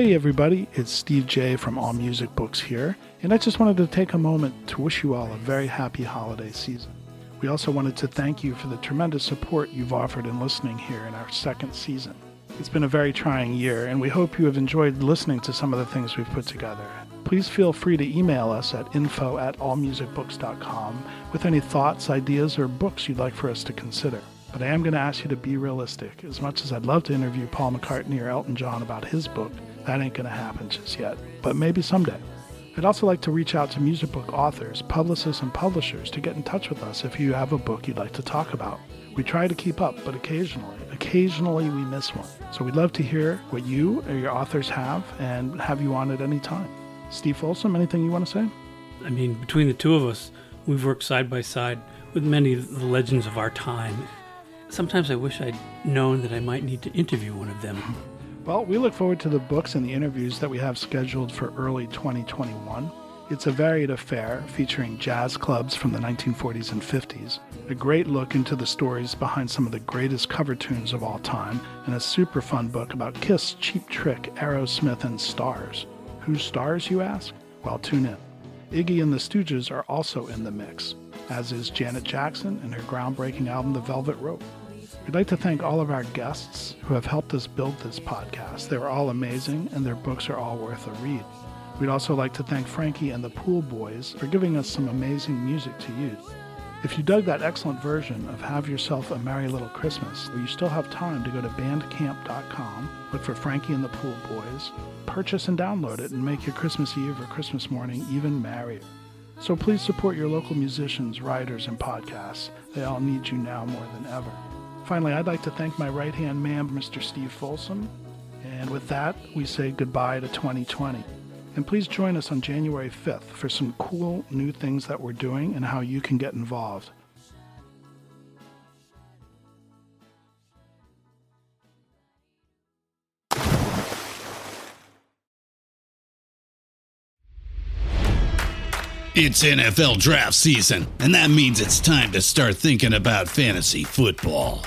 Hey everybody, it's Steve J from All Music Books here, and I just wanted to take a moment to wish you all a very happy holiday season. We also wanted to thank you for the tremendous support you've offered in listening here in our second season. It's been a very trying year, and we hope you have enjoyed listening to some of the things we've put together. Please feel free to email us at info at allmusicbooks.com with any thoughts, ideas, or books you'd like for us to consider. But I am going to ask you to be realistic. As much as I'd love to interview Paul McCartney or Elton John about his book, that ain't going to happen just yet. But maybe someday. I'd also like to reach out to music book authors, publicists, and publishers to get in touch with us if you have a book you'd like to talk about. We try to keep up, but occasionally, occasionally we miss one. So we'd love to hear what you or your authors have and have you on at any time. Steve Folsom, anything you want to say? I mean, between the two of us, we've worked side by side with many of the legends of our time. Sometimes I wish I'd known that I might need to interview one of them. Well, we look forward to the books and the interviews that we have scheduled for early 2021. It's a varied affair featuring jazz clubs from the 1940s and 50s, a great look into the stories behind some of the greatest cover tunes of all time, and a super fun book about Kiss, Cheap Trick, Aerosmith, and stars. Whose stars, you ask? Well, tune in. Iggy and the Stooges are also in the mix, as is Janet Jackson and her groundbreaking album, The Velvet Rope. We'd like to thank all of our guests who have helped us build this podcast. They're all amazing, and their books are all worth a read. We'd also like to thank Frankie and the Pool Boys for giving us some amazing music to use. If you dug that excellent version of Have Yourself a Merry Little Christmas, you still have time to go to bandcamp.com, look for Frankie and the Pool Boys, purchase and download it, and make your Christmas Eve or Christmas morning even merrier. So please support your local musicians, writers, and podcasts. They all need you now more than ever. Finally, I'd like to thank my right hand man, Mr. Steve Folsom. And with that, we say goodbye to 2020. And please join us on January 5th for some cool new things that we're doing and how you can get involved. It's NFL draft season, and that means it's time to start thinking about fantasy football.